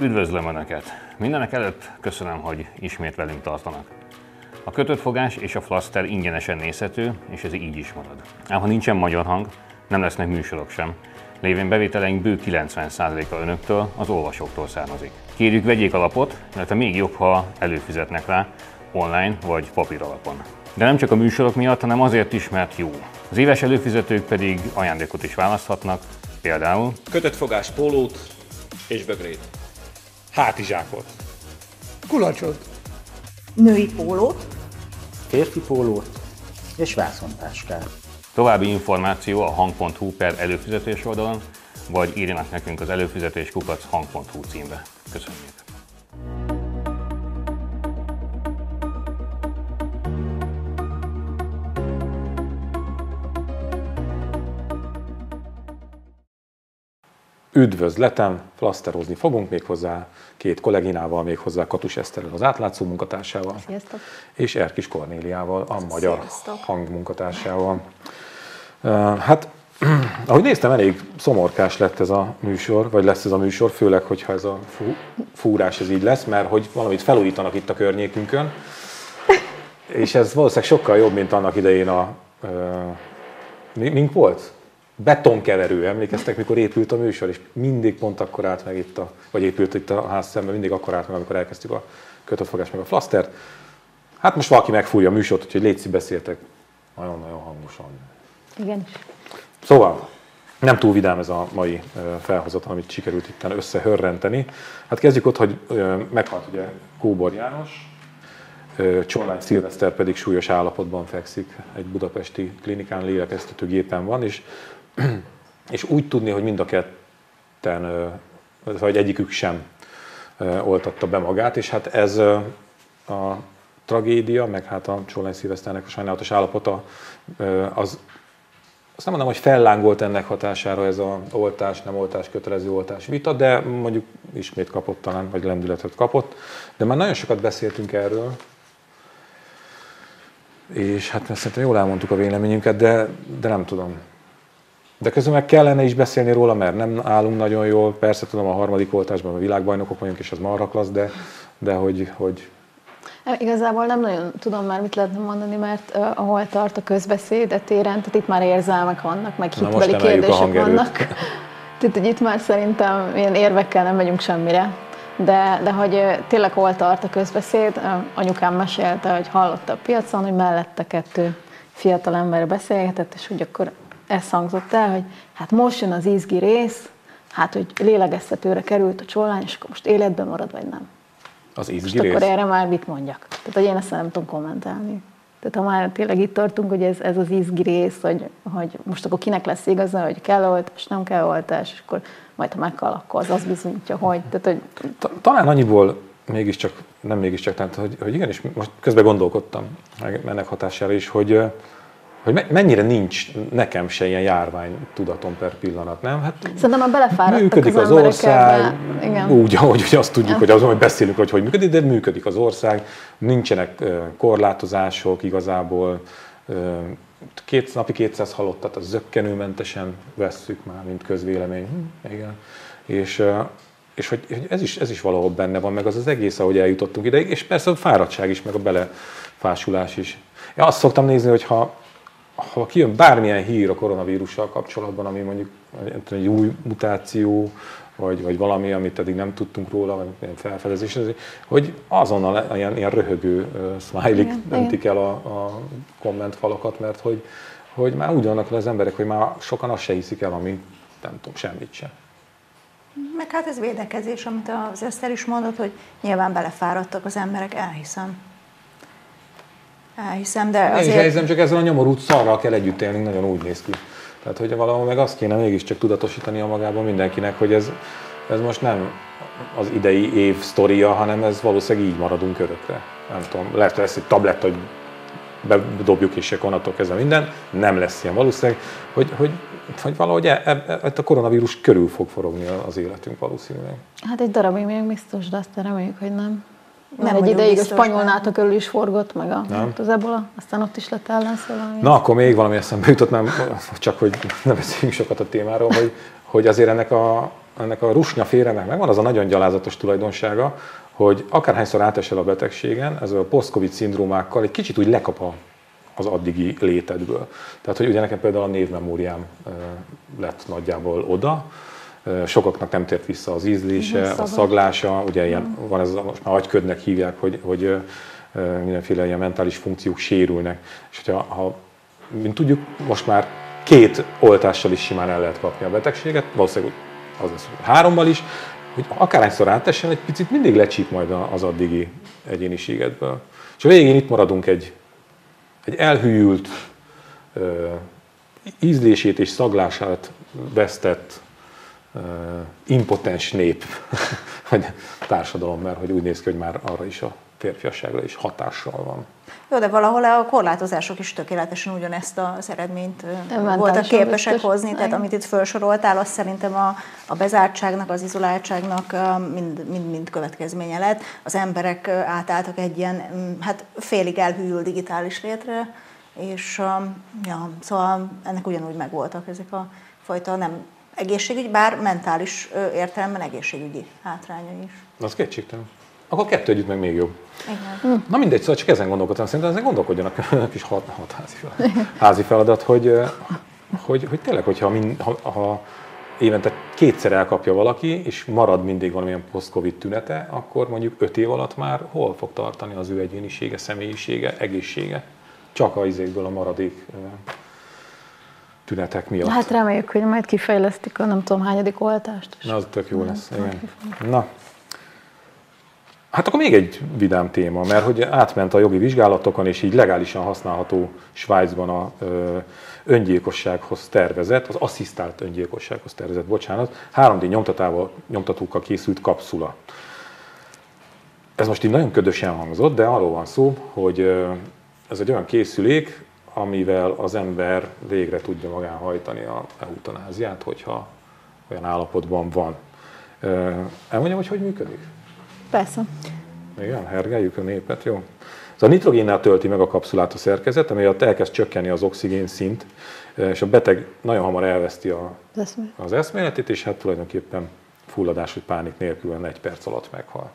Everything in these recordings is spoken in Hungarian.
Üdvözlöm Önöket! Mindenek előtt köszönöm, hogy ismét velünk tartanak. A kötött fogás és a flaster ingyenesen nézhető, és ez így is marad. Ám ha nincsen magyar hang, nem lesznek műsorok sem. Lévén bevételeink bő 90%-a önöktől, az olvasóktól származik. Kérjük vegyék alapot, mert még jobb, ha előfizetnek rá, online vagy papír alapon. De nem csak a műsorok miatt, hanem azért is, mert jó. Az éves előfizetők pedig ajándékot is választhatnak, például Kötött fogás pólót és bögrét. Hátizsákot. Kulacsot. női pólót, férfi pólót és vászontáskát. További információ a hang.hu per előfizetés oldalon, vagy írjanak nekünk az előfizetés kukac hang.hu címbe. Köszönjük! Üdvözletem, flaszterozni fogunk még hozzá két kolléginával, még hozzá Katus Eszterrel, az átlátszó munkatársával. Sziasztok. És Erkis Kornéliával, a magyar Sziasztok. hang munkatársával. Hát, ahogy néztem, elég szomorkás lett ez a műsor, vagy lesz ez a műsor, főleg, hogyha ez a fú, fúrás ez így lesz, mert hogy valamit felújítanak itt a környékünkön. És ez valószínűleg sokkal jobb, mint annak idején a... Mi- mink volt? Betonkeverő, emlékeztek, mikor épült a műsor, és mindig pont akkor állt meg itt a, vagy épült itt a ház szemben, mindig akkor állt meg, amikor elkezdtük a kötöttfogás meg a flasztert. Hát most valaki megfúrja a műsort, úgyhogy létszi beszéltek nagyon-nagyon hangosan. Igen. Szóval, nem túl vidám ez a mai felhozatal, amit sikerült itt összehörrenteni. Hát kezdjük ott, hogy meghalt ugye Kóbor János, Csorlány Szilveszter pedig súlyos állapotban fekszik, egy budapesti klinikán lélegeztetőgépen van, és, és úgy tudni, hogy mind a ketten, vagy egyikük sem oltatta be magát, és hát ez a tragédia, meg hát a Csorlány Szilveszternek a sajnálatos állapota, az azt nem mondom, hogy fellángolt ennek hatására ez a oltás, nem oltás, kötelező oltás vita, de mondjuk ismét kapott talán, vagy lendületet kapott. De már nagyon sokat beszéltünk erről, és hát szerintem jól elmondtuk a véleményünket, de, de nem tudom. De közben meg kellene is beszélni róla, mert nem állunk nagyon jól. Persze tudom, a harmadik oltásban a világbajnokok vagyunk, és az marha klassz, de, de hogy, hogy Igazából nem nagyon tudom már mit lehetne mondani, mert uh, ahol tart a közbeszéd a téren, tehát itt már érzelmek vannak, meg hitbeli kérdések vannak. Tehát, hogy itt már szerintem ilyen érvekkel nem megyünk semmire. De, de hogy ö, tényleg hol tart a közbeszéd, ö, anyukám mesélte, hogy hallotta a piacon, hogy mellette kettő fiatal ember beszélgetett, és hogy akkor ez hangzott el, hogy hát most jön az izgi rész, hát hogy lélegeztetőre került a csollány, és akkor most életben marad, vagy nem. az Most izgi rész. akkor erre már mit mondjak? Tehát, hogy én ezt nem tudom kommentálni. Tehát ha már tényleg itt tartunk, hogy ez, ez az izgi rész, hogy, hogy most akkor kinek lesz igaza, hogy kell oltás, nem kell oltás, és akkor majd ha meghal, akkor az azt bizonyítja, hogy. Tehát, hogy Ta- Talán annyiból mégiscsak, nem mégiscsak, tehát hogy, hogy igenis, most közben gondolkodtam ennek hatására is, hogy, hogy me- mennyire nincs nekem se ilyen járvány tudatom per pillanat, nem? Hát szerintem már belefáradtak működik az, az, ország. Igen. úgy, ahogy hogy azt tudjuk, Ja. hogy azon, hogy beszélünk, hogy hogy működik, de működik az ország, nincsenek korlátozások igazából, két napi 200 halottat, az zöggenőmentesen vesszük már, mint közvélemény. Hm, igen. És, és hogy hogy ez is, ez is valahol benne van, meg az az egész, ahogy eljutottunk ideig, és persze a fáradtság is, meg a belefásulás is. Én azt szoktam nézni, hogy ha, ha kijön bármilyen hír a koronavírussal kapcsolatban, ami mondjuk egy új mutáció, vagy, vagy valami, amit eddig nem tudtunk róla, vagy ilyen felfedezés, ez- hogy azonnal ilyen, ilyen röhögő uh, smiley öntik el a, a kommentfalakat, mert hogy, hogy már úgy vannak az emberek, hogy már sokan azt se hiszik el, ami nem tudom, semmit sem. Meg hát ez védekezés, amit az Eszter is mondott, hogy nyilván belefáradtak az emberek, elhiszem. Elhiszem, de Én is azért... elhiszem, csak ezzel a nyomorult szarral kell együtt élni, nagyon úgy néz ki. Tehát, hogy valahol meg azt kéne mégiscsak tudatosítani a magában mindenkinek, hogy ez, ez most nem az idei év sztoria, hanem ez valószínűleg így maradunk örökre. Nem tudom, lehet, hogy lesz egy tablet, hogy bedobjuk és akkor onnantól kezdve minden, nem lesz ilyen valószínűleg, hogy, hogy, hogy valahogy e, e, e, a koronavírus körül fog forogni az életünk valószínűleg. Hát egy darabig még biztos, de aztán reméljük, hogy nem. Nem Mert egy ideig a spanyol. NATO körül is forgott, meg a, Nem. az ebola, aztán ott is lett ellenszól. valami. Na, akkor még valami eszembe jutott, nem, csak hogy ne beszéljünk sokat a témáról, hogy, hogy azért ennek a, ennek a rusnya félrenek megvan az a nagyon gyalázatos tulajdonsága, hogy akárhányszor átesel a betegségen, ez a post-covid szindrómákkal egy kicsit úgy lekap a, az addigi létedből. Tehát, hogy ugye nekem például a névmemóriám lett nagyjából oda, sokaknak nem tért vissza az ízlése, a szaglása, ugye ilyen, van ez most már agyködnek hívják, hogy, hogy mindenféle ilyen mentális funkciók sérülnek. És hogyha, ha, mint tudjuk, most már két oltással is simán el lehet kapni a betegséget, valószínűleg az lesz, hárommal is, hogy akárhányszor átessen, egy picit mindig lecsíp majd az addigi egyéniségedből. És a végén itt maradunk egy, egy elhűült, ízlését és szaglását vesztett, impotens nép, vagy társadalom, mert hogy úgy néz ki, hogy már arra is a férfiasságra is hatással van. Jó, de valahol a korlátozások is tökéletesen ugyanezt az eredményt ö, mentálisan voltak képesek biztos. hozni. Tehát amit itt felsoroltál, az szerintem a, a bezártságnak, az izoláltságnak ö, mind, mind, mind következménye lett. Az emberek átálltak egy ilyen, hát félig elhűlő digitális létre, és ja, szóval ennek ugyanúgy megvoltak ezek a fajta nem egészségügy, bár mentális értelemben egészségügyi hátrányai is. Az kétségtelen. Akkor kettő együtt meg még jobb. Igen. Na mindegy, szóval csak ezen gondolkodtam, szerintem ezen gondolkodjanak a kis hat, hat házi, feladat, házi feladat, hogy, hogy, hogy tényleg, hogyha min, ha, ha évente kétszer elkapja valaki, és marad mindig valamilyen post-covid tünete, akkor mondjuk öt év alatt már hol fog tartani az ő egyénisége, személyisége, egészsége? Csak a izékből a maradék tünetek miatt. Hát reméljük, hogy majd kifejlesztik a nem tudom hányadik oltást. Na, az tök jó lesz, igen. Na, hát akkor még egy vidám téma, mert hogy átment a jogi vizsgálatokon, és így legálisan használható Svájcban a ö, öngyilkossághoz tervezett, az asszisztált öngyilkossághoz tervezett, bocsánat, 3D nyomtatával, nyomtatókkal készült kapszula. Ez most így nagyon ködösen hangzott, de arról van szó, hogy ez egy olyan készülék, amivel az ember végre tudja magán hajtani a eutanáziát, hogyha olyan állapotban van. Elmondjam, hogy hogy működik? Persze. Igen, hergeljük a népet, jó. Ez a nitrogénnel tölti meg a kapszulát a szerkezet, ami alatt elkezd csökkenni az oxigén szint, és a beteg nagyon hamar elveszti a, Az az eszméletét, és hát tulajdonképpen fulladás vagy pánik nélkül egy perc alatt meghal.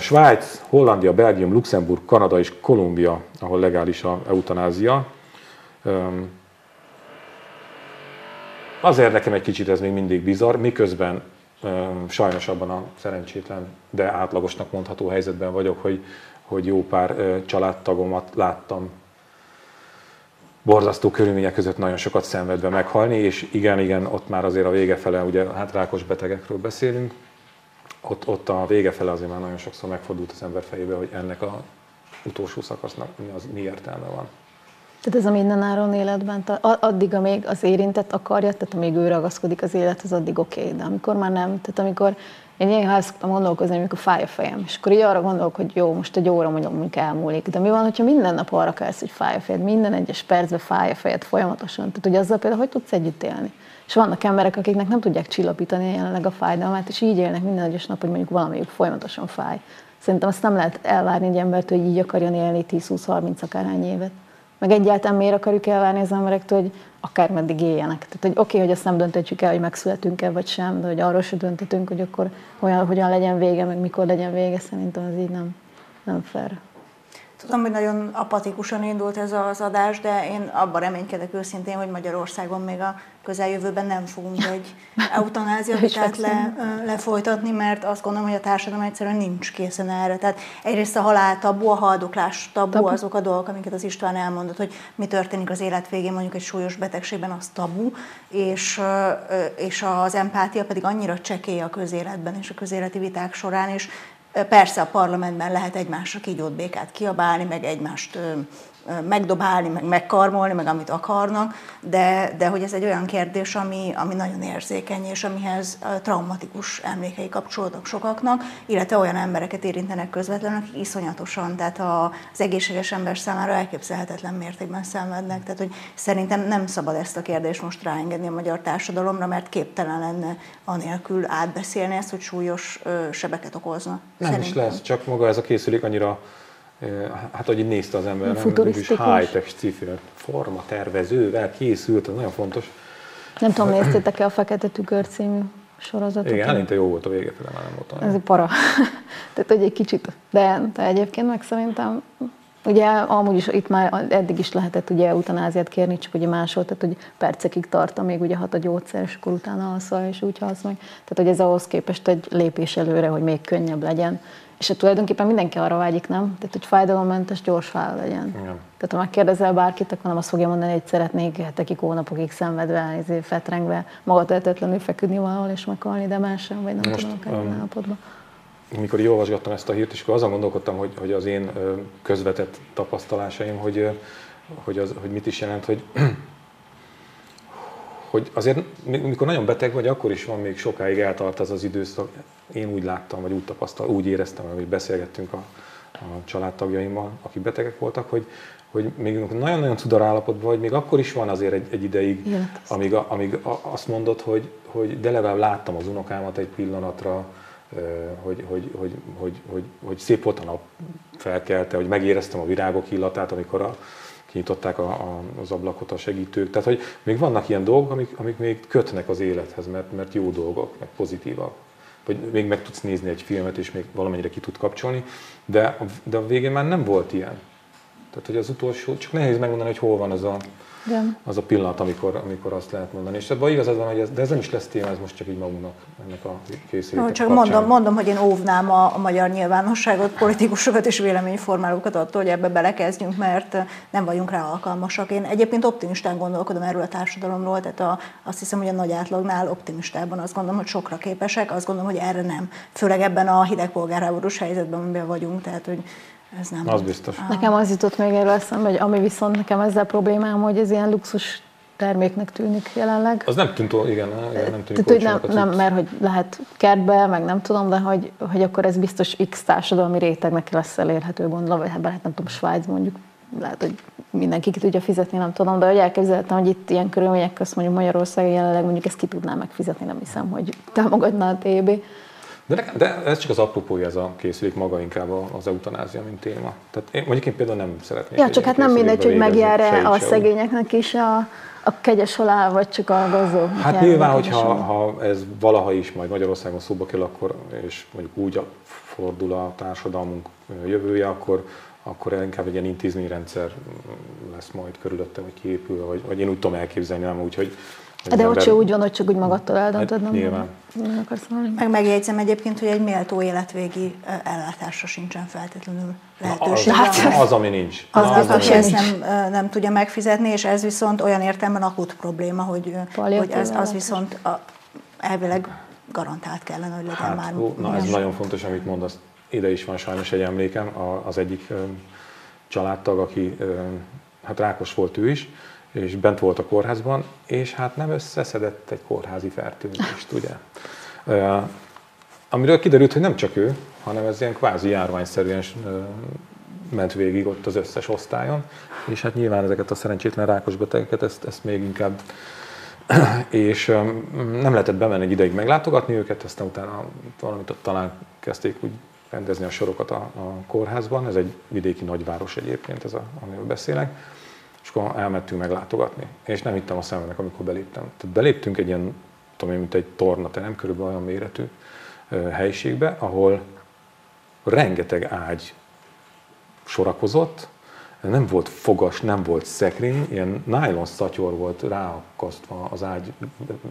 Svájc, Hollandia, Belgium, Luxemburg, Kanada és Kolumbia, ahol legális a eutanázia. Azért nekem egy kicsit ez még mindig bizarr, miközben sajnos abban a szerencsétlen, de átlagosnak mondható helyzetben vagyok, hogy, hogy jó pár családtagomat láttam borzasztó körülmények között nagyon sokat szenvedve meghalni, és igen, igen, ott már azért a vége fele, ugye hát rákos betegekről beszélünk, ott, ott a vége fele azért már nagyon sokszor megfordult az ember fejébe, hogy ennek a utolsó szakasznak mi, az, mi értelme van. Tehát ez a mindenáron életben, addig, amíg az érintett akarja, tehát amíg ő ragaszkodik az élethez, addig oké, okay, de amikor már nem, tehát amikor én néha el szoktam gondolkozni, amikor fáj a fejem, és akkor így arra gondolok, hogy jó, most egy óra mondjuk mondjuk elmúlik, de mi van, hogyha minden nap arra kelsz, hogy fáj a fejed, minden egyes percben fáj a fejed folyamatosan, tehát hogy azzal például hogy tudsz együtt élni? És vannak emberek, akiknek nem tudják csillapítani jelenleg a fájdalmát, és így élnek minden egyes nap, hogy mondjuk valamelyik folyamatosan fáj. Szerintem azt nem lehet elvárni egy embert, hogy így akarjon élni 10-20-30 akárhány évet. Meg egyáltalán miért akarjuk elvárni az emberektől, hogy akármeddig éljenek. Tehát, hogy oké, okay, hogy azt nem döntetjük el, hogy megszületünk-e vagy sem, de hogy arról se döntetünk, hogy akkor hogyan, hogyan legyen vége, meg mikor legyen vége, szerintem ez így nem, nem fair. Tudom, hogy nagyon apatikusan indult ez az adás, de én abban reménykedek őszintén, hogy Magyarországon még a közeljövőben nem fogunk egy eutanázia vitát le, lefolytatni, mert azt gondolom, hogy a társadalom egyszerűen nincs készen erre. Tehát egyrészt a halál tabu, a haldoklás tabu, Tabu. azok a dolgok, amiket az István elmondott, hogy mi történik az élet végén mondjuk egy súlyos betegségben, az tabu, és, és az empátia pedig annyira csekély a közéletben és a közéleti viták során, és Persze a parlamentben lehet egymásra kígyót békát kiabálni, meg egymást megdobálni, meg megkarmolni, meg amit akarnak, de, de hogy ez egy olyan kérdés, ami, ami nagyon érzékeny, és amihez traumatikus emlékei kapcsolódnak sokaknak, illetve olyan embereket érintenek közvetlenül, akik iszonyatosan, tehát a, az egészséges ember számára elképzelhetetlen mértékben szenvednek. Tehát, hogy szerintem nem szabad ezt a kérdést most ráengedni a magyar társadalomra, mert képtelen lenne anélkül átbeszélni ezt, hogy súlyos ö, sebeket okozna. Nem is Szerintem. lesz, csak maga ez a készülék annyira, hát hogy nézte az ember, nem? Futurisztikus. high-tech sci forma tervezővel készült, ez nagyon fontos. Nem tudom, néztétek-e a Fekete Tükör című sorozatot. Igen, eleinte jó volt a vége fele, már nem volt. Ez egy para. Tehát, hogy egy kicsit, de, de egyébként meg szerintem, ugye amúgy is itt már eddig is lehetett ugye eutanáziát kérni, csak ugye máshol, tehát hogy percekig tart, amíg ugye hat a gyógyszer, és akkor utána alszol, és úgy halsz meg. Tehát, hogy ez ahhoz képest egy lépés előre, hogy még könnyebb legyen. És hát tulajdonképpen mindenki arra vágyik, nem? Tehát, hogy fájdalommentes, gyors fáj legyen. Igen. Tehát ha megkérdezel bárkit, akkor nem azt fogja mondani, hogy szeretnék hetekig, hónapokig szenvedve, izé, fetrengve, magatehetetlenül feküdni valahol és meghalni demensen, vagy nem Most, tudom, akár um, állapotban. Mikor így olvasgattam ezt a hírt, és akkor azon gondolkodtam, hogy, hogy az én közvetett tapasztalásaim, hogy, hogy, az, hogy mit is jelent, hogy, hogy azért mikor nagyon beteg vagy, akkor is van még sokáig eltart az az időszak. Én úgy láttam, vagy úgy tapasztaltam, úgy éreztem, hogy beszélgettünk a, a családtagjaimmal, akik betegek voltak, hogy, hogy még nagyon-nagyon cudarállapotban vagy, még akkor is van azért egy, egy ideig, Életesz. amíg, a, amíg a, azt mondod, hogy, hogy de legalább láttam az unokámat egy pillanatra, hogy, hogy, hogy, hogy, hogy, hogy szép volt a nap felkelte, hogy megéreztem a virágok illatát, amikor a, kinyitották a, a, az ablakot a segítők. Tehát, hogy még vannak ilyen dolgok, amik, amik még kötnek az élethez, mert, mert jó dolgok, meg pozitívak. Vagy még meg tudsz nézni egy filmet, és még valamennyire ki tud kapcsolni, de, de a végén már nem volt ilyen. Tehát, hogy az utolsó, csak nehéz megmondani, hogy hol van az a, Igen. az a pillanat, amikor, amikor azt lehet mondani. És ebben igazad van, hogy ez, de ez nem is lesz téma, ez most csak így magunknak ennek a készülékek No, csak kapcsán. mondom, mondom, hogy én óvnám a, a magyar nyilvánosságot, politikusokat és véleményformálókat attól, hogy ebbe belekezdjünk, mert nem vagyunk rá alkalmasak. Én egyébként optimistán gondolkodom erről a társadalomról, tehát a, azt hiszem, hogy a nagy átlagnál optimistában azt gondolom, hogy sokra képesek, azt gondolom, hogy erre nem. Főleg ebben a hidegpolgárháborús helyzetben, amiben vagyunk, tehát hogy ez nem. Az biztos. Nekem az jutott még erről eszembe, hogy ami viszont nekem ezzel problémám, hogy ez ilyen luxus terméknek tűnik jelenleg. Az nem tűnt, igen, igen nem tűnik Tehát, hogy nem, nem, mert hogy lehet kertbe, meg nem tudom, de hogy, hogy akkor ez biztos X társadalmi rétegnek lesz elérhető, gondolom, vagy hát lehet nem tudom, Svájc mondjuk, lehet, hogy mindenki ki tudja fizetni, nem tudom, de hogy elképzelhetem, hogy itt ilyen körülmények közt mondjuk Magyarországon jelenleg mondjuk ezt ki tudná megfizetni, nem hiszem, hogy támogatná a TB. De, nekem, de ez csak az apropója, ez a készülék maga inkább az eutanázia, mint téma. Tehát én, mondjuk én például nem szeretnék. Ja, csak hát nem mindegy, hogy megjár-e a szegényeknek is a, a kegyes halál, vagy csak a gazdagoknak Hát nyilván, hogyha ha ez valaha is majd Magyarországon szóba kerül, akkor, és mondjuk úgy fordul a társadalmunk jövője, akkor, akkor inkább egy ilyen intézményrendszer lesz majd körülötte, vagy kiépül, vagy, vagy én úgy tudom elképzelni, nem úgy, hogy De ott ember- se úgy van, hogy csak úgy magadtól eldöntöd, Hát nem? nyilván. Nem akarsz mondani? Meg megjegyzem egyébként, hogy egy méltó életvégi ellátásra sincsen feltétlenül az, lehetőség. az, az, ami nincs. Az Na, biztos, hogy ami ezt nem, nem tudja megfizetni, és ez viszont olyan értelemben akut probléma, hogy, Palliatív hogy ez, az viszont a, elvileg garantált kellene, hogy legyen Hát, már. ó, na ez nagyon fontos, amit mondasz. Ide is van sajnos egy emlékem, a- az egyik ö, családtag, aki ö, hát rákos volt ő is, és bent volt a kórházban, és hát nem összeszedett egy kórházi fertőzést, ugye? Amiről kiderült, hogy nem csak ő, hanem ez ilyen kvázi járványszerűen ment végig ott az összes osztályon, és hát nyilván ezeket a szerencsétlen rákos betegeket ezt, ezt még inkább és nem lehetett bemenni egy ideig meglátogatni őket, aztán utána valamit ott talán kezdték úgy rendezni a sorokat a, a kórházban, ez egy vidéki nagyváros egyébként, ez a, amiről beszélek, és akkor elmentünk meglátogatni, és nem hittem a szememnek, amikor beléptem. Tehát beléptünk egy ilyen, tudom én, mint egy tornaterem, körülbelül olyan méretű helyiségbe, ahol rengeteg ágy sorakozott, nem volt fogas, nem volt szekrény, ilyen nylon szatyor volt ráakasztva az ágy,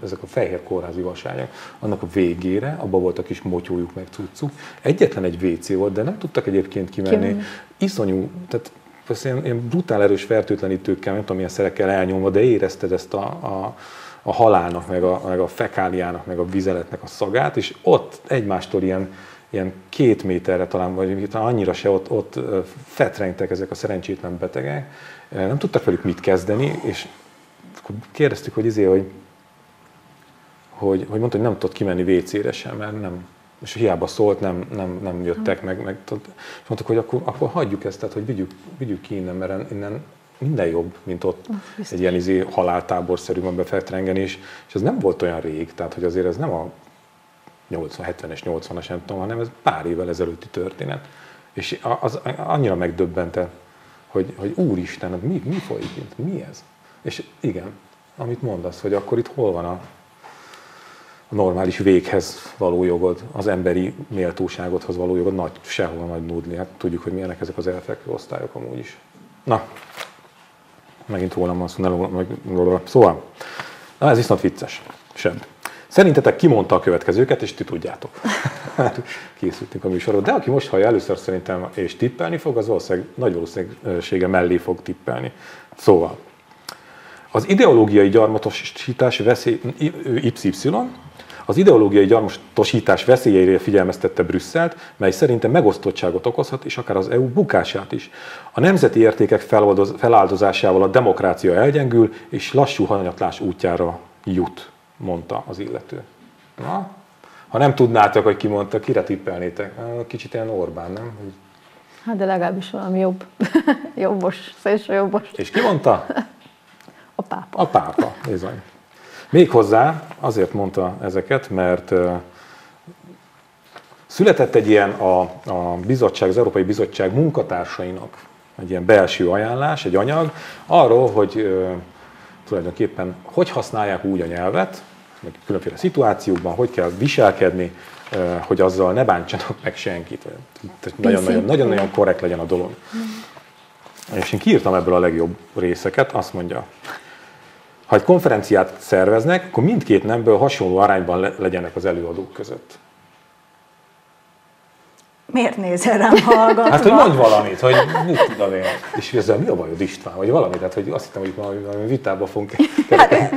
ezek a fehér kórházi vaságok, annak a végére, abban volt a kis motyójuk, meg cuccuk. Egyetlen egy WC volt, de nem tudtak egyébként kimenni. Kimenni. Iszonyú, tehát persze ilyen, ilyen brutál erős fertőtlenítőkkel, nem tudom milyen szerekkel elnyomva, de érezted ezt a, a, a halálnak, meg a, meg a fekáliának, meg a vizeletnek a szagát, és ott egymástól ilyen, ilyen két méterre talán, vagy talán annyira se ott, ott fetrengtek ezek a szerencsétlen betegek, nem tudtak velük mit kezdeni, és akkor kérdeztük, hogy izé, hogy, hogy, hogy mondta, hogy nem tudott kimenni WC-re sem, mert nem, és hiába szólt, nem, nem, nem jöttek meg, meg és mondtuk, hogy akkor, akkor hagyjuk ezt, tehát hogy vigyük, vigyük ki innen, mert innen minden jobb, mint ott egy ilyen izé haláltáborszerűen befetrengeni, és, és ez nem volt olyan rég, tehát hogy azért ez nem a 80, 70-es, 80-as, nem tudom, hanem ez pár évvel ezelőtti történet. És az annyira megdöbbente, hogy, hogy úristen, hát mi, mi folyik itt, mi ez? És igen, amit mondasz, hogy akkor itt hol van a, normális véghez való jogod, az emberi méltóságodhoz való jogod, nagy, sehol nagy nudli. Hát tudjuk, hogy milyenek ezek az elfekvő osztályok amúgy is. Na, megint rólam van szó, meg, szóval, na ez viszont vicces, sebb. Szerintetek kimondta a következőket, és ti tudjátok. Hát, készültünk a műsorról. De aki most hallja először szerintem, és tippelni fog, az valószínűleg nagy valószínűsége mellé fog tippelni. Szóval, az ideológiai gyarmatosítás veszély, YY, az ideológiai gyarmatosítás veszélyeire figyelmeztette Brüsszelt, mely szerintem megosztottságot okozhat, és akár az EU bukását is. A nemzeti értékek feláldozásával a demokrácia elgyengül, és lassú hanyatlás útjára jut, mondta az illető. Na, ha nem tudnátok, hogy ki mondta, kire tippelnétek? Kicsit ilyen Orbán, nem? Hát de legalábbis valami jobb. jobbos, szélső jobbos. És ki mondta? A pápa. A pápa, bizony. Méghozzá azért mondta ezeket, mert született egy ilyen a, a bizottság, az Európai Bizottság munkatársainak egy ilyen belső ajánlás, egy anyag arról, hogy tulajdonképpen hogy használják úgy a nyelvet, meg különféle szituációkban, hogy kell viselkedni, hogy azzal ne bántsanak meg senkit. Nagyon-nagyon korrekt legyen a dolog. És én kiírtam ebből a legjobb részeket, azt mondja, ha egy konferenciát szerveznek, akkor mindkét nemből hasonló arányban le- legyenek az előadók között. Miért nézel rám hallgatva? Hát, hogy mondj valamit, hogy mit tudom én. És ezzel mi a bajod István, vagy valamit, tehát hogy azt hittem, hogy valami, valami vitába fogunk hát,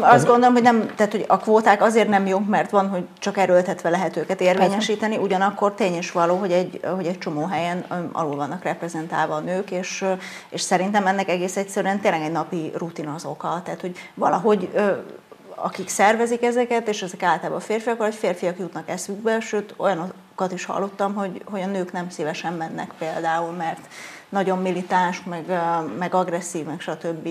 azt gondolom, hogy nem, tehát hogy a kvóták azért nem jók, mert van, hogy csak erőltetve lehet őket érvényesíteni, ugyanakkor tény is való, hogy egy, hogy egy csomó helyen alul vannak reprezentálva a nők, és, és szerintem ennek egész egyszerűen tényleg egy napi rutin az oka. Tehát, hogy valahogy akik szervezik ezeket, és ezek általában férfiak, vagy férfiak jutnak eszükbe, sőt olyanokat is hallottam, hogy, hogy a nők nem szívesen mennek például, mert nagyon militáns, meg, meg agresszív, meg stb.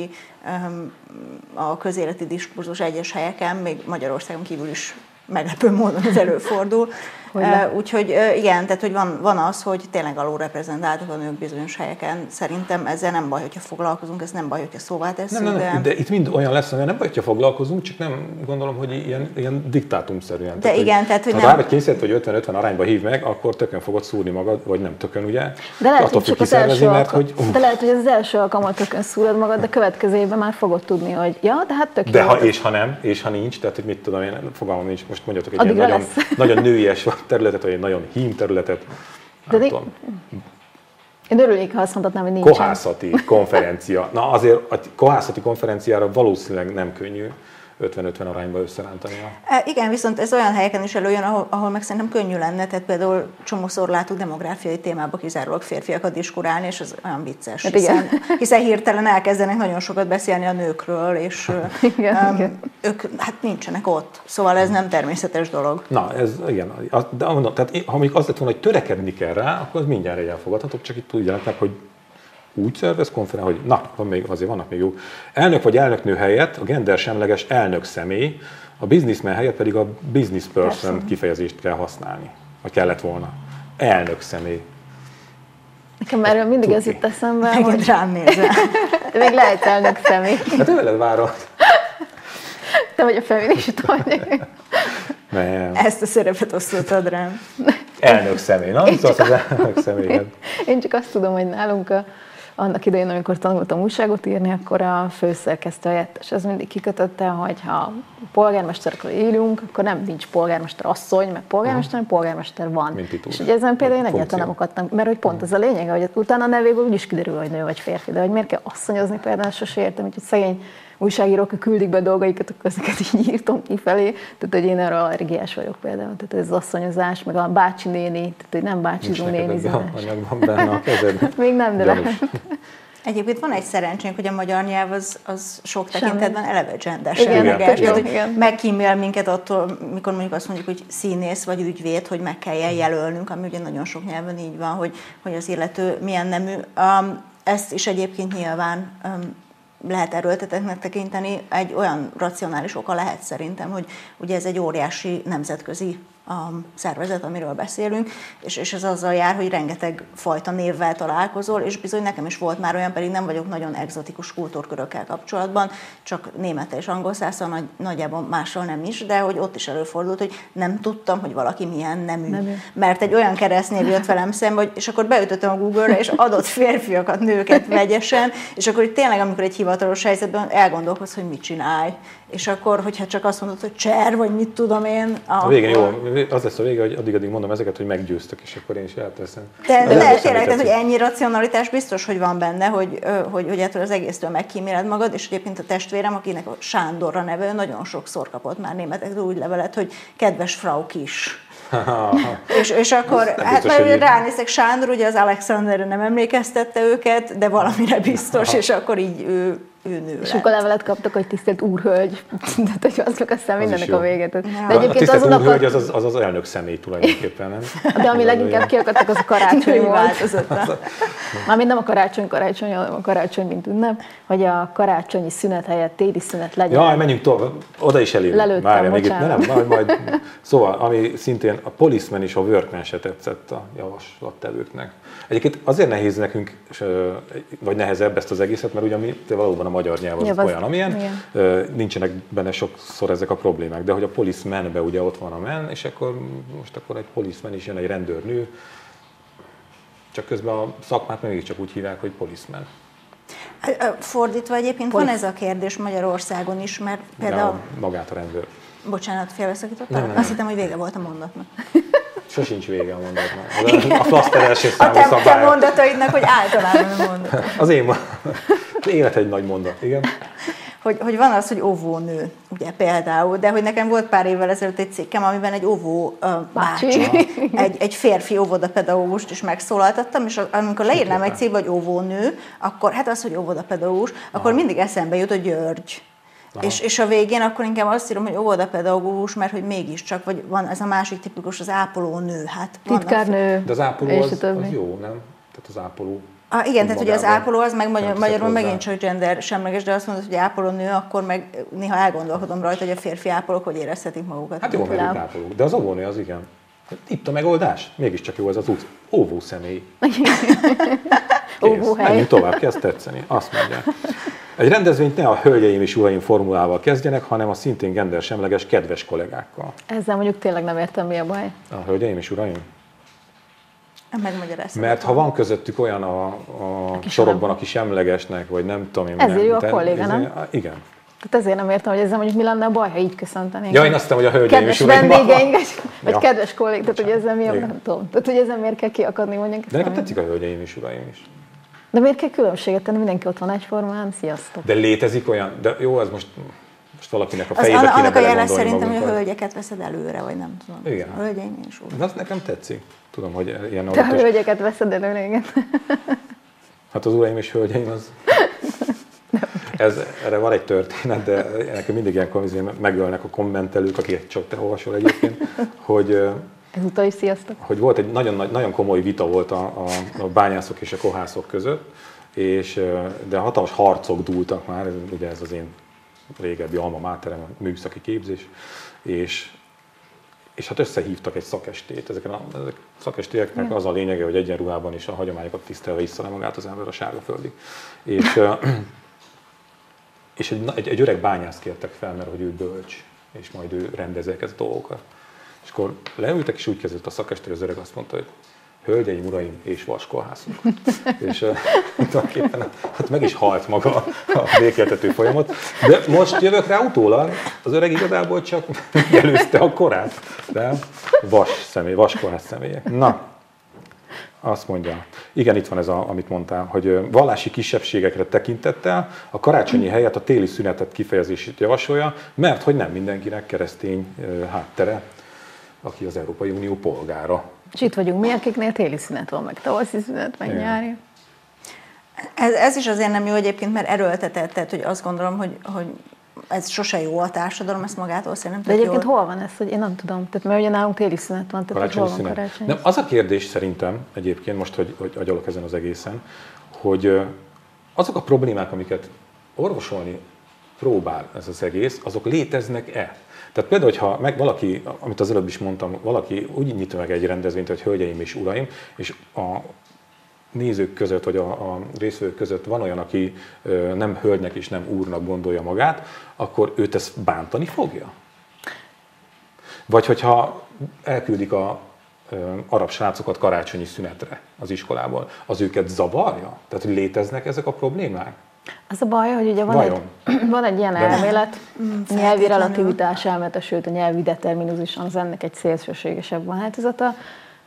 a közéleti diskurzus egyes helyeken, még Magyarországon kívül is meglepő módon ez előfordul. Úgyhogy igen, tehát hogy van, van az, hogy tényleg alulreprezentáltak a nők bizonyos helyeken. Szerintem ezzel nem baj, hogyha foglalkozunk, ez nem baj, hogyha szóvá tesszük. Nem, nem, de... de itt mind olyan lesz, hogy nem baj, hogyha foglalkozunk, csak nem gondolom, hogy ilyen, ilyen diktátumszerűen. De tehát, igen, hogy, tehát hogy ha nem... rá vagy kényszerít, hogy 50-50 arányba hív meg, akkor tökön fogod szúrni magad, vagy nem tökön, ugye? De lehet, hogy csak az első mert, hogy, uh. De lehet, hogy az első alkalommal tökön szúrod magad, de következő évben már fogod tudni, hogy ja, de hát tök De ha, és ha nem, és ha nincs, tehát hogy mit tudom én, fogalmam nincs, most mondjatok egy ilyen nagyon, nagyon nőies területet, vagy egy nagyon hím területet. De de... Én örülnék, ha azt mondhatnám, hogy nincs. Kohászati konferencia. Na azért a kohászati konferenciára valószínűleg nem könnyű 50-50 arányba összerántani. E, igen, viszont ez olyan helyeken is előjön, ahol, ahol meg szerintem könnyű lenne, tehát például csomószor látunk demográfiai témába kizárólag férfiakat diskurálni, és ez olyan vicces, hát hiszen, hiszen hirtelen elkezdenek nagyon sokat beszélni a nőkről, és igen, um, igen. ők hát nincsenek ott, szóval ez nem természetes dolog. Na, ez igen, de mondom, tehát ha még az lett volna, hogy törekedni kell rá, akkor az mindjárt elfogadható, csak itt tudjának meg, hogy úgy szervez konferencia, hogy na, van még, azért vannak még jó. Elnök vagy elnöknő helyett a gender semleges elnök személy, a businessman helyett pedig a business person Persze. kifejezést kell használni, vagy kellett volna. Elnök személy. Nekem erről mindig ez jut eszembe, Megint hogy rám nézel. De még lehet elnök személy. Hát tőled várod. Te vagy a feminista vagy. Nem. Ezt a szerepet osztottad rám. Elnök személy, na? Szóval az elnök személy. Én, én csak azt tudom, hogy nálunk a annak idején, amikor tanultam újságot írni, akkor a főszerkesztő helyettes az mindig kikötötte, hogy ha polgármesterről írunk, akkor nem nincs polgármester asszony, meg polgármester, hanem polgármester van. Mint és ugye ezen például én egyáltalán nem akadtam, mert hogy pont ez a lényeg, hogy utána a nevéből úgyis kiderül, hogy nő vagy férfi, de hogy miért kell asszonyozni például, sose értem, hogy szegény újságírók küldik be dolgaikat, akkor ezeket így írtam kifelé. Tehát, hogy én erről allergiás vagyok például. Tehát ez az asszonyozás, meg a bácsi néni, tehát hogy nem bácsizó néni. anyagban benne a kezed. Még nem, de lehet. Egyébként van egy szerencsénk, hogy a magyar nyelv az, az sok tekintetben eleve gender semleges. Megkímél minket attól, mikor mondjuk azt mondjuk, hogy színész vagy ügyvéd, hogy meg kell jelölnünk, ami ugye nagyon sok nyelven így van, hogy, hogy az illető milyen nemű. Um, ezt is egyébként nyilván um, lehet erőltetetnek tekinteni, egy olyan racionális oka lehet szerintem, hogy ugye ez egy óriási nemzetközi a szervezet, amiről beszélünk, és, és ez azzal jár, hogy rengeteg fajta névvel találkozol, és bizony nekem is volt már olyan, pedig nem vagyok nagyon egzotikus kultúrkörökkel kapcsolatban, csak német és angol szászal nagy, nagyjából mással nem is, de hogy ott is előfordult, hogy nem tudtam, hogy valaki milyen nemű. nemű. Mert egy olyan keresztnév jött velem szembe, hogy, és akkor beütöttem a Google-re, és adott férfiakat, nőket vegyesen, és akkor tényleg, amikor egy hivatalos helyzetben elgondolkoz, hogy mit csinálj. És akkor, hogyha csak azt mondod, hogy cser, vagy mit tudom én. A végén jó, az lesz a vége, hogy addig-addig mondom ezeket, hogy meggyőztek, és akkor én is elteszem. De, de, de tényleg, tehát, hogy ennyi racionalitás biztos, hogy van benne, hogy, hogy, hogy ettől az egésztől megkíméled magad, és egyébként a testvérem, akinek a Sándorra neve, nagyon sokszor kapott már németektől úgy levelet, hogy kedves Frau Kis. és, és akkor, hát ugye ránézek, Sándor ugye az Alexanderre nem emlékeztette őket, de valamire biztos, és akkor így ő, ő nő És akkor levelet kaptak, hogy tisztelt úrhölgy. Tehát, hogy azok aztán mindennek a véget. De ja. egyébként a tisztelt azon úrhölgy az, az, az, az elnök személy tulajdonképpen, nem? De ami leginkább kiakadtak, az a karácsony volt. Mármint nem a karácsony, karácsony, hanem a karácsony, mint ünnep, hogy a karácsonyi szünet helyett téli szünet legyen. Jaj, menjünk tovább, oda is elérünk. Lelőttem, Várja, még itt, nem, majd, majd, szóval, ami szintén a policeman és a workman se tetszett a javaslattevőknek. Egyébként azért nehéz nekünk, vagy nehezebb ezt az egészet, mert ugye mi valóban a magyar nyelv az ja, olyan, amilyen, igen. nincsenek benne sokszor ezek a problémák, de hogy a policeman-be ugye ott van a men, és akkor most akkor egy policeman is jön, egy rendőrnő, csak közben a szakmát mégiscsak úgy hívják, hogy policeman. Fordítva egyébként Polic- van ez a kérdés Magyarországon is, mert például... Ja, magát a rendőr. Bocsánat, félbeszakítottam? Azt hittem, hogy vége volt a mondatnak. Sosincs vége a mondatnak. A flaster első számú a te, te mondataidnak, hogy általában a mondat. Az én élet egy nagy mondat, igen. Hogy, hogy van az, hogy óvónő, ugye például, de hogy nekem volt pár évvel ezelőtt egy cikkem, amiben egy óvó uh, bácsi, egy, egy férfi óvodapedagógust is megszólaltattam, és amikor leírnám egy célba, hogy óvónő, akkor hát az, hogy óvodapedagógus, akkor Aha. mindig eszembe jut a György. És, és a végén akkor inkább azt írom, hogy óvodapedagógus, mert hogy mégiscsak, vagy van ez a másik tipikus, az ápolónő. Hát Titkárnő. De az ápoló az, az jó, nem? Tehát az ápoló. Ah, igen, tehát ugye az ápoló az meg magyar, magyarul megint csak gender semleges, de azt mondod, hogy ápolónő, akkor meg néha elgondolkodom rajta, hogy a férfi ápolók hogy érezhetik magukat. Hát jó, mert ápolók, de az óvónő az igen. Itt a megoldás. Mégiscsak jó ez az út. Óvó személy. Óvóhely. Menjünk tovább, kezd tetszeni. Azt mondja. Egy rendezvényt ne a hölgyeim és uraim formulával kezdjenek, hanem a szintén gender semleges kedves kollégákkal. Ezzel mondjuk tényleg nem értem, mi a baj. A hölgyeim és uraim? Megmagyaráztam. Mert ha van közöttük olyan a, a aki sorokban, aki semlegesnek, vagy nem tudom én. Ezért jó a kolléga, nem? Igen. Tehát ezért nem értem, hogy ezzel mondjuk mi lenne a baj, ha így köszöntenénk. Ja, én azt hiszem, hogy a hölgyeim kedves is vendégeink, vagy ja. kedves kollég, tehát hogy ezzel mi a, nem tudom. Tehát hogy ezzel miért kell kiakadni mondjuk. De nekem tetszik a hölgyeim és uraim is. De miért kell különbséget tenni? Mindenki ott van egyformán, sziasztok. De létezik olyan, de jó, az most most valakinek a fejébe az, kéne Annak a jelen szerintem, hogy a hölgyeket veszed előre, vagy nem tudom. Igen. A hölgyeim és De az nekem tetszik. Tudom, hogy ilyen Te a hölgyeket veszed előre, igen. Hát az uraim és hölgyeim az... Ez, erre van egy történet, de nekem mindig ilyenkor megölnek a kommentelők, akiket csak te olvasol egyébként, hogy Ezúttal is sziasztok! Hogy volt egy nagyon, nagyon komoly vita volt a, a, a bányászok és a kohászok között, és, de hatalmas harcok dúltak már, ugye ez az én régebbi alma máterem, a műszaki képzés, és, és hát összehívtak egy szakestét. Ezeken a, ezek a szakestélyeknek az a lényege, hogy egyenruhában is a hagyományokat tisztelve vissza magát az ember a sárga földig. És, és egy, egy, egy öreg bányászt kértek fel, mert hogy ő bölcs, és majd ő rendezi ezeket a dolgokat. És akkor leültek, és úgy kezdett a szakester, az öreg azt mondta, hogy hölgyeim, uraim és vaskolhászok. és uh, tulajdonképpen hát meg is halt maga a békéltető folyamat. De most jövök rá utólag, az öreg igazából csak előzte a korát. De vas személy, vaskolhász személyek. Na, azt mondja, igen, itt van ez, a, amit mondtál, hogy vallási kisebbségekre tekintettel a karácsonyi helyet a téli szünetet kifejezését javasolja, mert hogy nem mindenkinek keresztény háttere aki az Európai Unió polgára. És itt vagyunk mi, akiknél téli szünet van, meg tavaszi szünet, meg Igen. nyári. Ez, ez is azért nem jó egyébként, mert erőltetett, tehát hogy azt gondolom, hogy, hogy ez sose jó a társadalom, ezt magától szerintem. De egyébként jól... hol van ez, hogy én nem tudom. Tehát mert ugye nálunk téli szünet van, tehát hol van karácsony? Nem, az a kérdés szerintem egyébként, most, hogy, hogy agyalok ezen az egészen, hogy azok a problémák, amiket orvosolni próbál ez az egész, azok léteznek-e? Tehát például, hogyha meg valaki, amit az előbb is mondtam, valaki úgy nyit meg egy rendezvényt, hogy hölgyeim és uraim, és a nézők között, vagy a, a részvevők között van olyan, aki nem hölgynek és nem úrnak gondolja magát, akkor őt ezt bántani fogja? Vagy hogyha elküldik a arab srácokat karácsonyi szünetre az iskolából, az őket zavarja? Tehát, hogy léteznek ezek a problémák? Az a baj, hogy ugye van, Vajon? egy, van egy ilyen De nem. elmélet, Mm, nyelvi relativitás elmélete, sőt a nyelvi determinizmus az ennek egy szélsőségesebb változata,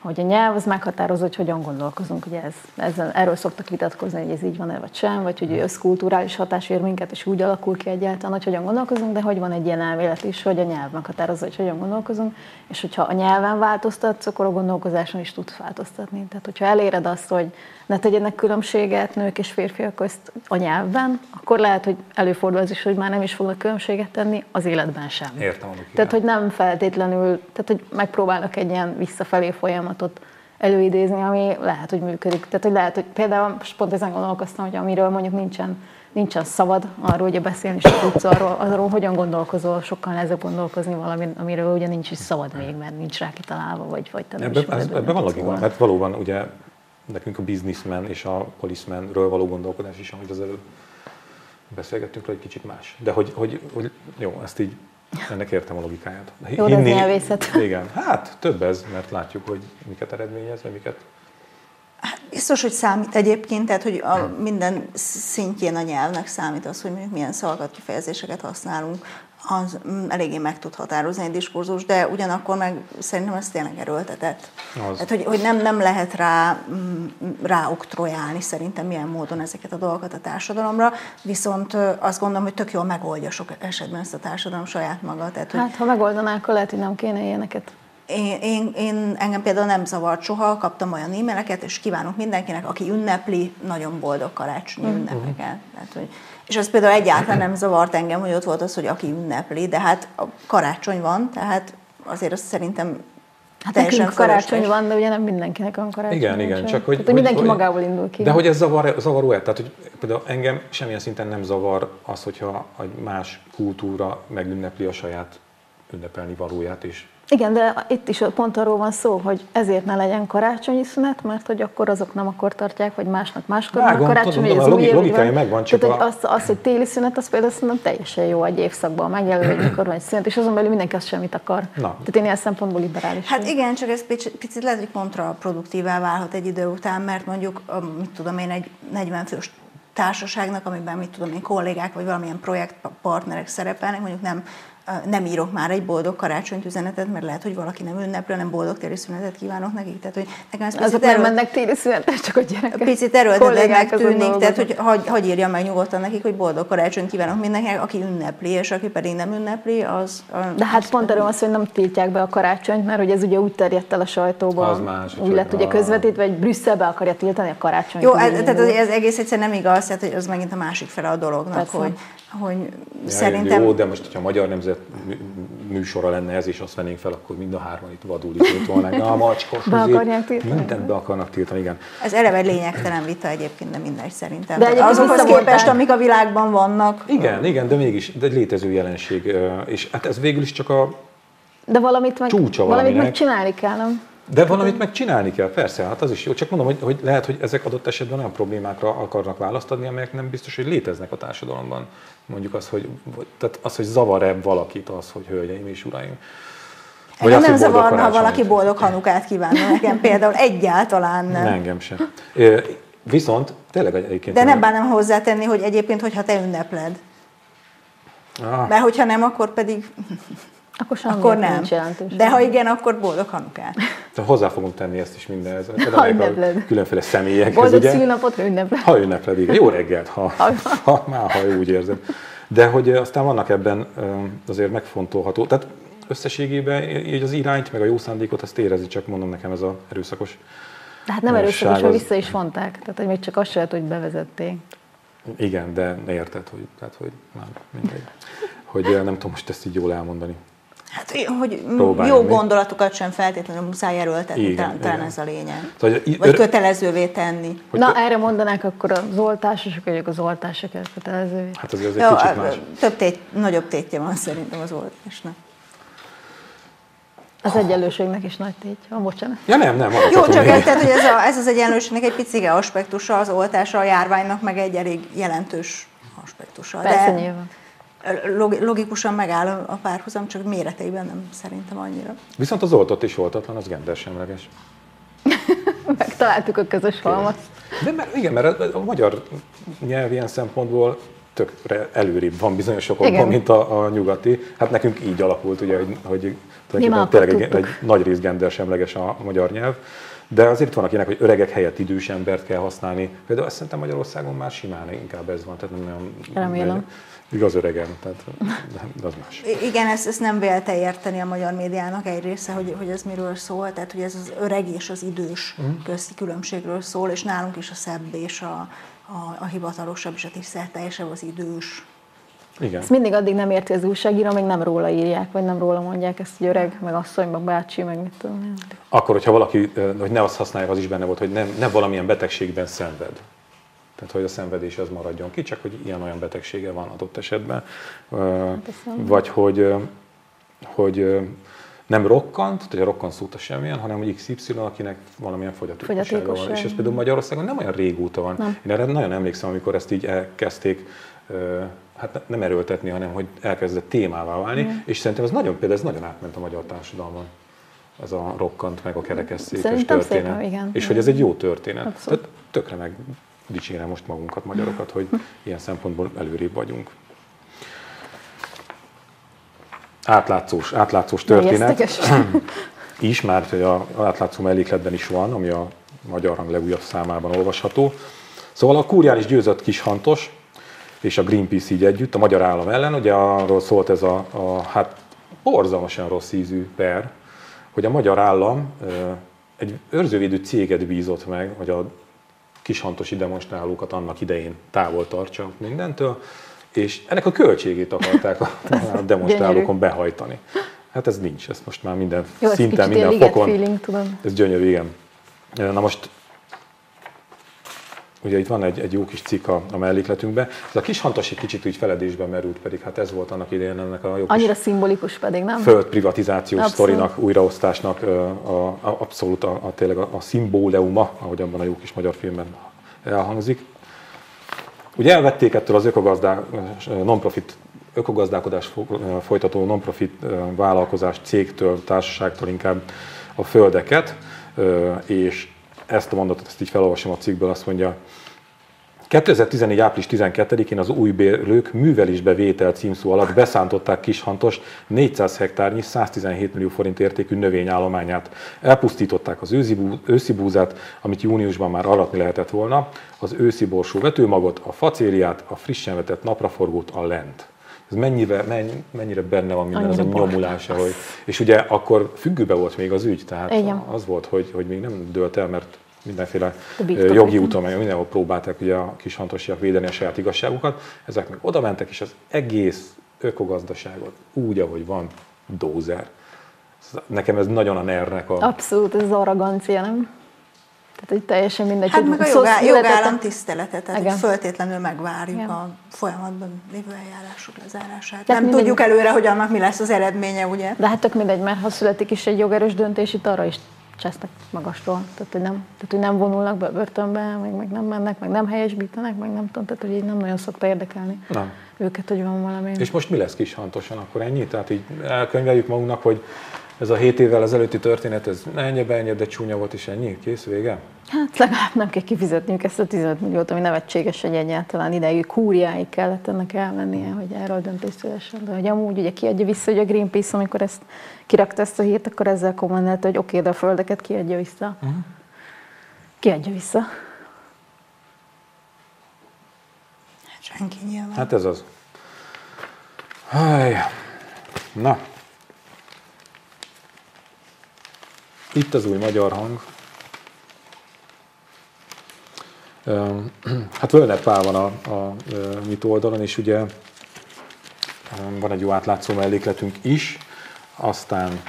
hogy a nyelv az meghatározza, hogy hogyan gondolkozunk. Ugye ez, ezzel, erről szoktak vitatkozni, hogy ez így van-e vagy sem, vagy hogy összkulturális hatás ér minket, és úgy alakul ki egyáltalán, hogy hogyan gondolkozunk, de hogy van egy ilyen elmélet is, hogy a nyelv meghatározza, hogy hogyan gondolkozunk, és hogyha a nyelven változtatsz, akkor a gondolkozáson is tudsz változtatni. Tehát, hogyha eléred azt, hogy ne tegyenek különbséget nők és férfiak közt a nyelvben, akkor lehet, hogy előfordul az is, hogy már nem is fognak különbséget tenni az életben sem. Értem, amit Tehát, hogy nem feltétlenül, tehát, hogy megpróbálnak egy ilyen visszafelé folyamatot előidézni, ami lehet, hogy működik. Tehát, hogy lehet, hogy például most pont ezen gondolkoztam, hogy amiről mondjuk nincsen, nincsen szabad arról, ugye beszélni se tudsz arról, arról, hogyan gondolkozol, sokkal nehezebb gondolkozni valami, amiről ugye nincs is szabad még, mert nincs rá kitalálva, vagy, vagy te nem ez, vagy ebben van logika, mert valóban ugye nekünk a businessman és a policemanről való gondolkodás is, amit az előbb beszélgettünk róla, egy kicsit más. De hogy, hogy, hogy jó, ezt így, ennek értem a logikáját. Jó, de ez nyelvészet. Igen, hát több ez, mert látjuk, hogy miket eredményez, vagy miket Biztos, hogy számít egyébként, tehát hogy a minden szintjén a nyelvnek számít az, hogy mondjuk milyen szavakat, kifejezéseket használunk, az mm, eléggé meg tud határozni egy diskurzus, de ugyanakkor meg szerintem ez tényleg erőltetett. Az. Tehát, hogy, hogy nem, nem lehet rá, mm, ráoktrojálni szerintem milyen módon ezeket a dolgokat a társadalomra, viszont azt gondolom, hogy tök jól megoldja sok esetben ezt a társadalom saját maga. Tehát, hogy Hát, ha megoldanák, akkor lehet, hogy nem kéne ilyeneket. én, én, én, engem például nem zavart soha, kaptam olyan e-maileket, és kívánok mindenkinek, aki ünnepli, nagyon boldog karácsonyi ünnepeket. Tehát, hogy, és az például egyáltalán nem zavart engem, hogy ott volt az, hogy aki ünnepli, de hát a karácsony van, tehát azért azt szerintem Hát teljesen nekünk karácsony van, de ugye nem mindenkinek van karácsony. Igen, igen, csak hogy... Tehát, hogy mindenki magából indul ki. De hogy ez zavar, zavaró-e? Tehát, hogy például engem semmilyen szinten nem zavar az, hogyha egy más kultúra megünnepli a saját ünnepelni valóját, és Igen, de itt is pont arról van szó, hogy ezért ne legyen karácsonyi szünet, mert hogy akkor azok nem akkor tartják, vagy másnak máskor van Vágom, karácsony, tudom, a új logi- év, logikája megvan, csak Tehát, hogy a- az, az, hogy téli szünet, az például szerintem teljesen jó egy évszakban megjelöl, hogy mikor van egy szünet, és azon belül mindenki azt semmit akar. Na. Tehát én ilyen szempontból liberális. Hát vagyok. igen, csak ez picit, picit lehet, hogy kontraproduktívá válhat egy idő után, mert mondjuk, a, mit tudom én, egy 40 fős társaságnak, amiben mit tudom én, kollégák vagy valamilyen projektpartnerek szerepelnek, mondjuk nem, nem írok már egy boldog karácsonyt üzenetet, mert lehet, hogy valaki nem ünnepli, hanem boldog téli szünetet kívánok nekik. Tehát, hogy nekem ez Azok picit, nem mennek téli szünetre, csak a gyerekek. picit azon tűnik, tehát hogy hagy, hagy írja meg nyugodtan nekik, hogy boldog karácsonyt kívánok mindenkinek, aki ünnepli, és aki pedig nem ünnepli, az... De hát pont erről szó, hogy nem tiltják be a karácsonyt, mert hogy ez ugye úgy terjedt el a sajtóba, Az más, úgy lett ugye közvetítve, hogy Brüsszelbe akarja tiltani a karácsonyt. Jó, az ez, tehát ez egész egyszer nem igaz, tehát hogy az megint a másik fele a dolognak, Persze. hogy, hogy Ja, szerintem... Jó, de most, hogyha a Magyar Nemzet műsora lenne ez, és azt vennénk fel, akkor mind a hárman itt vadul is volnánk. Na, macskos, Be akarják tiltani? Mindent be akarnak tiltani, igen. Ez eleve lényegtelen vita egyébként, de mindegy szerintem. De egyébként azokhoz képest, amik a világban vannak, Igen, igen, de mégis, de egy létező jelenség, és hát ez végül is csak a De valamit meg, Csúcsa valamit meg csinálni kell, nem? De valamit meg csinálni kell, persze, hát az is jó. Csak mondom, hogy, hogy lehet, hogy ezek adott esetben olyan problémákra akarnak választ adni, amelyek nem biztos, hogy léteznek a társadalomban. Mondjuk az, hogy, tehát az, hogy zavar-e valakit az, hogy hölgyeim és uraim. Vagy nem hogy boldog zavarna, ha karácsonyt. valaki boldog hanukát kívánna nekem például, egyáltalán nem. Ne, engem sem. Viszont tényleg egyébként... De nem bánom hozzátenni, hogy egyébként, hogyha te ünnepled. Ah, Mert hogyha nem, akkor pedig Akkor semmi akkor nem. nincs jelentős. De ha igen, akkor boldog hanukát. tehát hozzá fogunk tenni ezt is mindenhez. Ha ünnepled. különféle személyekhez, Boldog ugye? szülnapot, ha ünnepled. Ha ünnepled, igen. Jó reggelt, ha, ha, már ha úgy érzed. De hogy aztán vannak ebben azért megfontolható. Tehát összességében így az irányt, meg a jó szándékot, azt érezi, csak mondom nekem ez a erőszakos. De hát nem erőszakos, mert az- vissza is vonták. Tehát, hogy még csak azt se lehet, hogy bevezették. Igen, de ne érted, hogy, tehát, hogy már mindegy. Hogy nem tudom most ezt így jól elmondani. Hát, hogy jó meg. gondolatokat sem feltétlenül muszáj erőltetni, Igen, talán, talán igen. ez a lényeg. Szóval, Vagy ör- kötelezővé tenni. hogy Na, te- erre mondanák akkor az oltásosok, hogy az oltások kötelező. Hát azért az egy Jó, kicsit más. több tét, nagyobb tétje van szerintem az oltásnak. Az egyenlőségnek is nagy tétje. Ah, bocsánat. Ja nem, nem. Jó, csak még. egy, tehát, hogy ez, a, ez az egyenlőségnek egy picike aspektusa, az oltása a járványnak meg egy elég jelentős aspektusa. Persze nyilván. Logi- logikusan megáll a párhuzam, csak méreteiben nem szerintem annyira. Viszont az oltott és oltatlan, az gendersemleges. Megtaláltuk a közös halmat. De mert, igen, mert a, a magyar nyelv ilyen szempontból tökre előrébb van bizonyos okokban, mint a, a nyugati. Hát nekünk így alakult, ugye, hogy, hogy tulajdonképpen tényleg egy, egy nagy rész gendersemleges a, magyar nyelv. De azért vannak ilyenek, hogy öregek helyett idős embert kell használni. Például azt szerintem Magyarországon már simán inkább ez van, tehát nem olyan... Remélem. Igaz öregem, tehát de az más. Igen, ezt, ezt nem vélte érteni a magyar médiának egy része, hogy, hogy ez miről szól, tehát hogy ez az öreg és az idős közti különbségről szól, és nálunk is a szebb és a, a, a hivatalosabb és a tisztelteljesebb az idős. Igen. Ezt mindig addig nem érti az újságíró, még nem róla írják, vagy nem róla mondják ezt, hogy öreg, meg asszony, meg bácsi, meg mit tudom. Akkor, hogyha valaki, hogy ne azt használják, az is benne volt, hogy nem, nem valamilyen betegségben szenved. Tehát, hogy a szenvedés az maradjon ki, csak hogy ilyen-olyan betegsége van adott esetben. Ö, Vagy hogy, hogy nem rokkant, tehát a rokkant szóta semmilyen, hanem hogy XY, akinek valamilyen fogyatékossága van. És ez például Magyarországon nem olyan régóta van. Nem. Én erre nagyon emlékszem, amikor ezt így elkezdték, hát ne- nem erőltetni, hanem hogy elkezdett témává válni, Mm. és szerintem ez nagyon, például ez nagyon átment a magyar társadalmon ez a rokkant meg a kerekesszékes történet. szépen, igen. És hogy ez egy jó történet. Abszolút. Tehát tökre meg dicsérem most magunkat, magyarokat, hogy ilyen szempontból előrébb vagyunk. Átlátszós, átlátszós történet is, már hogy a átlátszó mellékletben is van, ami a magyar hang legújabb számában olvasható. Szóval a kúrián is győzött Kishantos, és a Greenpeace így együtt, a magyar állam ellen, ugye arról szólt ez a, a hát borzalmasan rossz ízű per, hogy a magyar állam egy őrzővédő céget bízott meg, hogy a kishantosi demonstrálókat annak idején távol tartsa mindentől, és ennek a költségét akarták a, demonstrálókon behajtani. Hát ez nincs, ez most már minden Jó, szinten, minden fokon. feeling, tudod. Ez gyönyörű, igen. Na most, ugye itt van egy, egy jó kis cikk a, a mellékletünkben. Ez a kis hantos egy kicsit úgy feledésben merült, pedig hát ez volt annak idején ennek a jó Annyira szimbolikus pedig, nem? földprivatizációs Abszolút. sztorinak, újraosztásnak a, a, abszolút a, a, tényleg a, a szimbóleuma, ahogy abban a jó kis magyar filmben elhangzik. Ugye elvették ettől az ökogazdá, non-profit, ökogazdálkodás fo- folytató non-profit vállalkozás cégtől, társaságtól inkább a földeket, és ezt a mondatot, ezt így felolvasom a cikkből, azt mondja, 2014. április 12-én az új bérlők művelésbe vétel címszó alatt beszántották Kishantos 400 hektárnyi 117 millió forint értékű növényállományát. Elpusztították az őszi, őszi búzát, amit júniusban már aratni lehetett volna, az őszi borsó vetőmagot, a facériát, a frissen vetett napraforgót, a lent. Ez mennyire, menny, mennyire benne van minden, ez a Annyira nyomulása. Hogy, és ugye akkor függőbe volt még az ügy, tehát Igen. az volt, hogy, hogy még nem dőlt el, mert mindenféle A jogi úton, meg mindenhol próbálták ugye a kis hantosiak védeni a saját igazságukat, ezek meg oda mentek, és az egész ökogazdaságot úgy, ahogy van, dózer. Nekem ez nagyon a nernek a... Abszolút, ez az arrogancia, nem? Tehát, hogy teljesen mindegy. Hát meg a jogá, jogállam tisztelete, tehát Igen. föltétlenül megvárjuk Igen. a folyamatban lévő eljárások lezárását. Tehát nem mindegy- tudjuk előre, hogy annak mi lesz az eredménye, ugye? De hát tök mindegy, mert ha születik is egy jogerős döntés, itt arra is csesznek magastól. Tehát, hogy nem, tehát, hogy nem vonulnak be a börtönbe, meg, meg nem mennek, meg nem helyesbítenek, meg nem tudom, tehát, hogy így nem nagyon szokta érdekelni Nem. őket, hogy van valami. És most mi lesz kis hantosan, akkor ennyi? Tehát így elkönyveljük magunknak, hogy ez a 7 évvel ezelőtti történet, ez ennyi, ennyi, de csúnya volt, és ennyi, kész, vége? Hát legalább nem kell kifizetniük ezt a 15 milliót, ami nevetséges, hogy egyáltalán ideig kúriáig kellett ennek elmennie, hogy erről döntés szülessen. De hogy amúgy ugye kiadja vissza, hogy a Greenpeace, amikor ezt kirakta ezt a hírt, akkor ezzel kommentelte, hogy oké, de a földeket kiadja vissza. Kiadja vissza. Hát senki nyilván. Hát ez az. Háj. Na. Itt az új magyar hang. Hát Völner Pál van a, a mit oldalon, és ugye van egy jó átlátszó mellékletünk is, aztán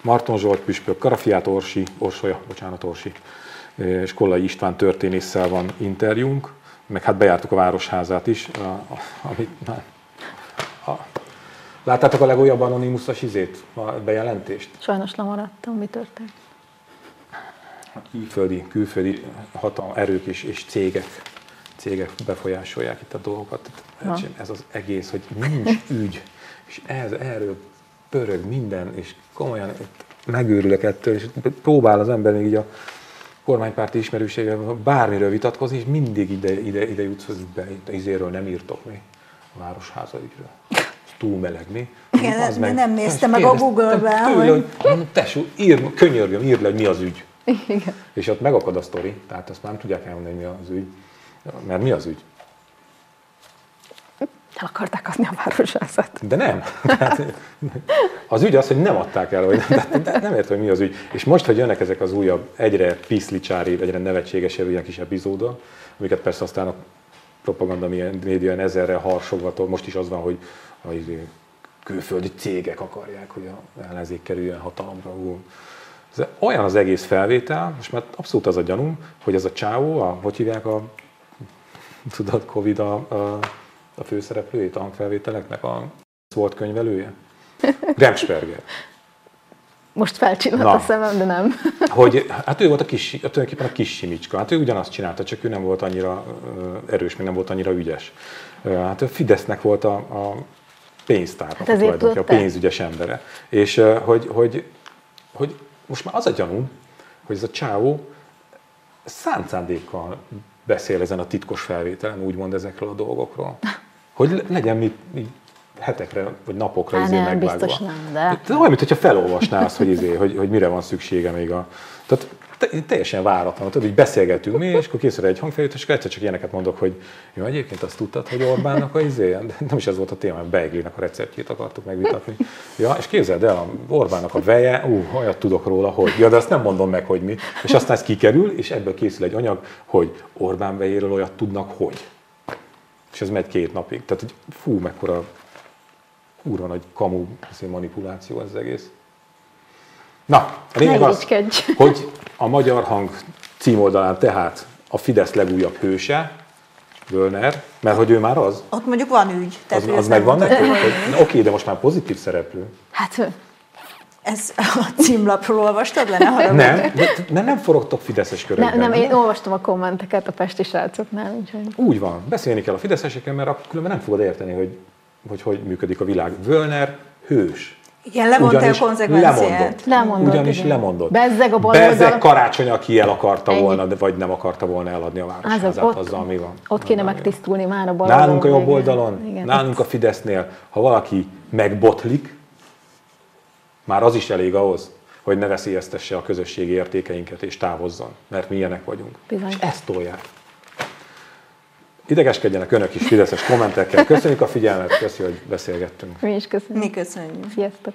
Marton Zsolt püspök, Karafiát Orsi, Orsolya, bocsánat, Orsi, és Kollai István történésszel van interjúnk, meg hát bejártuk a Városházát is, a, a, amit, a, Láttátok a legújabb Anonymous-as izét, a bejelentést? Sajnos lemaradtam, mi történt. Külföldi, külföldi hatalom, erők és, és cégek, cégek befolyásolják itt a dolgokat. Tehát Ez az egész, hogy nincs ügy, és ez, erről pörög minden, és komolyan itt megőrülök ettől, és próbál az ember még így a kormánypárti ismerőséggel bármiről vitatkozni, és mindig ide, ide, ide jutsz, hogy be, izéről nem írtok mi a Városháza ügyről. Túl meleg, mi? Igen, Az nem- nem nézte meg a Google-ben, tőle, hogy- hogy tesó, ír, könyörgöm, írd le, hogy mi az ügy. Igen. És ott megakad a sztori, tehát azt már nem tudják elmondani, hogy mi az ügy. Mert mi az ügy? El akarták adni a városházat. De nem. Tehát az ügy az, hogy nem adták el, vagy nem, de- nem értem, hogy mi az ügy. És most, hogy jönnek ezek az újabb, egyre piszlicsári, egyre nevetségesebb ilyen kis epizódok, amiket persze aztán a propaganda média ilyen ezerrel harsogva, most is az van, hogy a izé, külföldi cégek akarják, hogy a ellenzék kerüljön hatalomra. Ez olyan az egész felvétel, most már abszolút az a gyanúm, hogy ez a csávó, a, hogy hívják a tudod, Covid a, a, a főszereplőjét a hangfelvételeknek, a volt könyvelője? Remsperger. Most felcsillant Na. a szemem, de nem. Hogy, hát ő volt a kis, tulajdonképpen a kis simicska. Hát ő ugyanazt csinálta, csak ő nem volt annyira erős, még nem volt annyira ügyes. Hát a Fidesznek volt a, a pénztár, hát tulajdonképpen a pénzügyes embere. És hogy, hogy, hogy most már az a gyanú, hogy ez a csávó szánt szándékkal beszél ezen a titkos felvételen, úgymond ezekről a dolgokról. Hogy le- legyen mit, mit hetekre vagy napokra Á, izé nem, megvágva. biztos nem, de- de olyan, mintha felolvasná azt, hogy, izé, hogy, hogy mire van szüksége még a... Tehát te- teljesen váratlan, tudod, így beszélgetünk mi, és akkor készül egy hangfelvétel, és akkor egyszer csak ilyeneket mondok, hogy jó, egyébként azt tudtad, hogy Orbánnak a izé, de nem is ez volt a téma, Beiglinek a receptjét akartuk megvitatni. Ja, és képzeld el, Orbánnak a veje, ú, olyat tudok róla, hogy, ja, de azt nem mondom meg, hogy mi. És aztán ez kikerül, és ebből készül egy anyag, hogy Orbán vejéről olyat tudnak, hogy. És ez megy két napig. Tehát, hogy fú, mekkora kurva nagy kamu izé, manipuláció ez az egész. Na, a lényeg az, hogy a Magyar Hang címoldalán tehát a Fidesz legújabb hőse, Völner, mert hogy ő már az, Ott mondjuk van ügy. Tehát az, az nem megvan neki? Oké, de most már pozitív szereplő. Hát Ez a címlapról olvastad le, ne. Nem, de nem forogtok Fideszes körökben. nem, nem, én olvastam a kommenteket a pesti srácoknál, úgyhogy Úgy van, beszélni kell a fideszesekkel, mert akkor különben nem fogod érteni, hogy hogy, hogy működik a világ. Völner hős. Igen, levonta a Ugyanis konzekvenciát. lemondott. Lemondott, Ugyanis igen. lemondott. Bezzeg a baloldal. Bezzeg karácsony, aki el akarta Ennyi. volna, de vagy nem akarta volna eladni a az, az városházát, ott, azzal mi van. ott kéne van. megtisztulni már a bal Nálunk a jobb oldalon, Igen. nálunk a Fidesznél, ha valaki megbotlik, már az is elég ahhoz, hogy ne veszélyeztesse a közösségi értékeinket és távozzon, mert mi ilyenek vagyunk. Bizony. És ezt tolják. Idegeskedjenek önök is fideszes kommentekkel. Köszönjük a figyelmet, köszönjük, hogy beszélgettünk. Mi is köszönjük. Mi köszönjük. Sziasztok!